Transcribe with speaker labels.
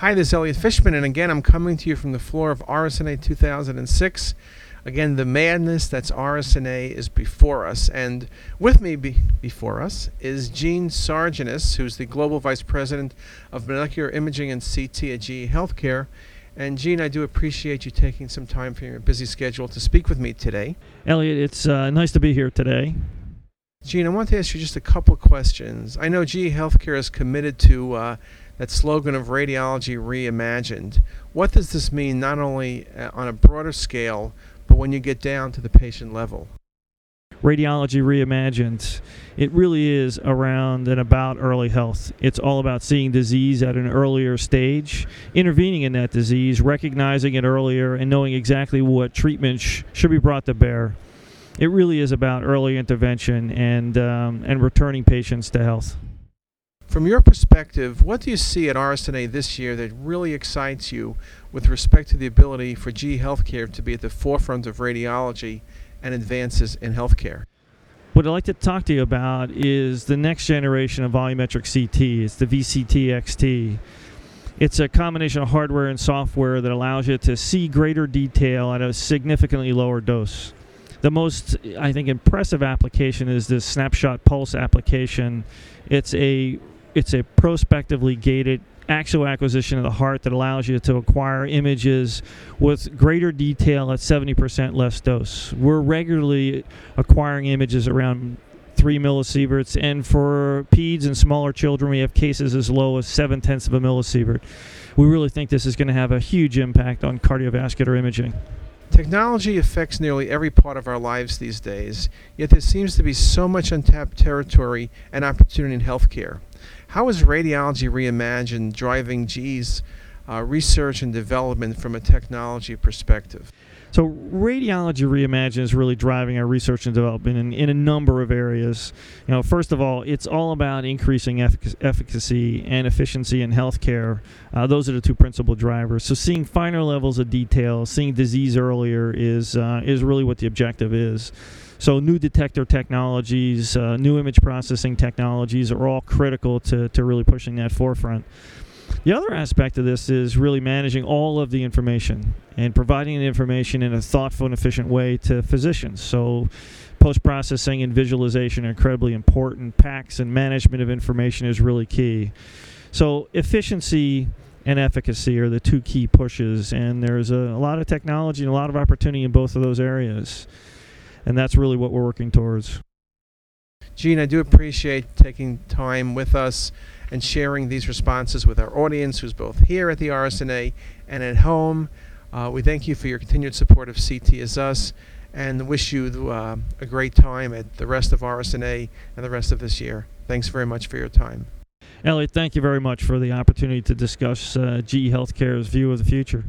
Speaker 1: Hi, this is Elliot Fishman, and again, I'm coming to you from the floor of RSNA 2006. Again, the madness that's RSNA is before us. And with me be- before us is Gene Saragnese, who's the Global Vice President of Molecular Imaging and CT at GE Healthcare. And Gene, I do appreciate you taking some time from your busy schedule to speak with me today.
Speaker 2: Elliot, it's uh, nice to be here today.
Speaker 1: Gene, I want to ask you just a couple questions. I know GE Healthcare is committed to uh, that slogan of radiology reimagined. What does this mean not only uh, on a broader scale, but when you get down to the patient level?
Speaker 2: Radiology Reimagined, it really is around and about early health. It's all about seeing disease at an earlier stage, intervening in that disease, recognizing it earlier, and knowing exactly what treatment sh- should be brought to bear. It really is about early intervention and, um, and returning patients to health.
Speaker 1: From your perspective, what do you see at RSNA this year that really excites you with respect to the ability for GE Healthcare to be at the forefront of radiology and advances in healthcare?
Speaker 2: What I'd like to talk to you about is the next generation of volumetric CT. It's the VCT XT. It's a combination of hardware and software that allows you to see greater detail at a significantly lower dose. The most, I think, impressive application is this snapshot pulse application. It's a it's a prospectively gated actual acquisition of the heart that allows you to acquire images with greater detail at 70% less dose. We're regularly acquiring images around 3 millisieverts, and for peds and smaller children, we have cases as low as 7 tenths of a millisievert. We really think this is going to have a huge impact on cardiovascular imaging.
Speaker 1: Technology affects nearly every part of our lives these days, yet there seems to be so much untapped territory and opportunity in healthcare. How is radiology reimagined driving GE's uh, research and development from a technology perspective?
Speaker 2: So, radiology reimagined is really driving our research and development in, in a number of areas. You know, first of all, it's all about increasing effic- efficacy and efficiency in healthcare. Uh, those are the two principal drivers. So, seeing finer levels of detail, seeing disease earlier is uh, is really what the objective is. So, new detector technologies, uh, new image processing technologies are all critical to, to really pushing that forefront. The other aspect of this is really managing all of the information and providing the information in a thoughtful and efficient way to physicians. So, post processing and visualization are incredibly important. PACS and management of information is really key. So, efficiency and efficacy are the two key pushes, and there's a, a lot of technology and a lot of opportunity in both of those areas. And that's really what we're working towards.
Speaker 1: Gene, I do appreciate taking time with us and sharing these responses with our audience who's both here at the RSNA and at home. Uh, we thank you for your continued support of CTisus and wish you uh, a great time at the rest of RSNA and the rest of this year. Thanks very much for your time.
Speaker 2: Elliot, thank you very much for the opportunity to discuss uh, GE Healthcare's view of the future.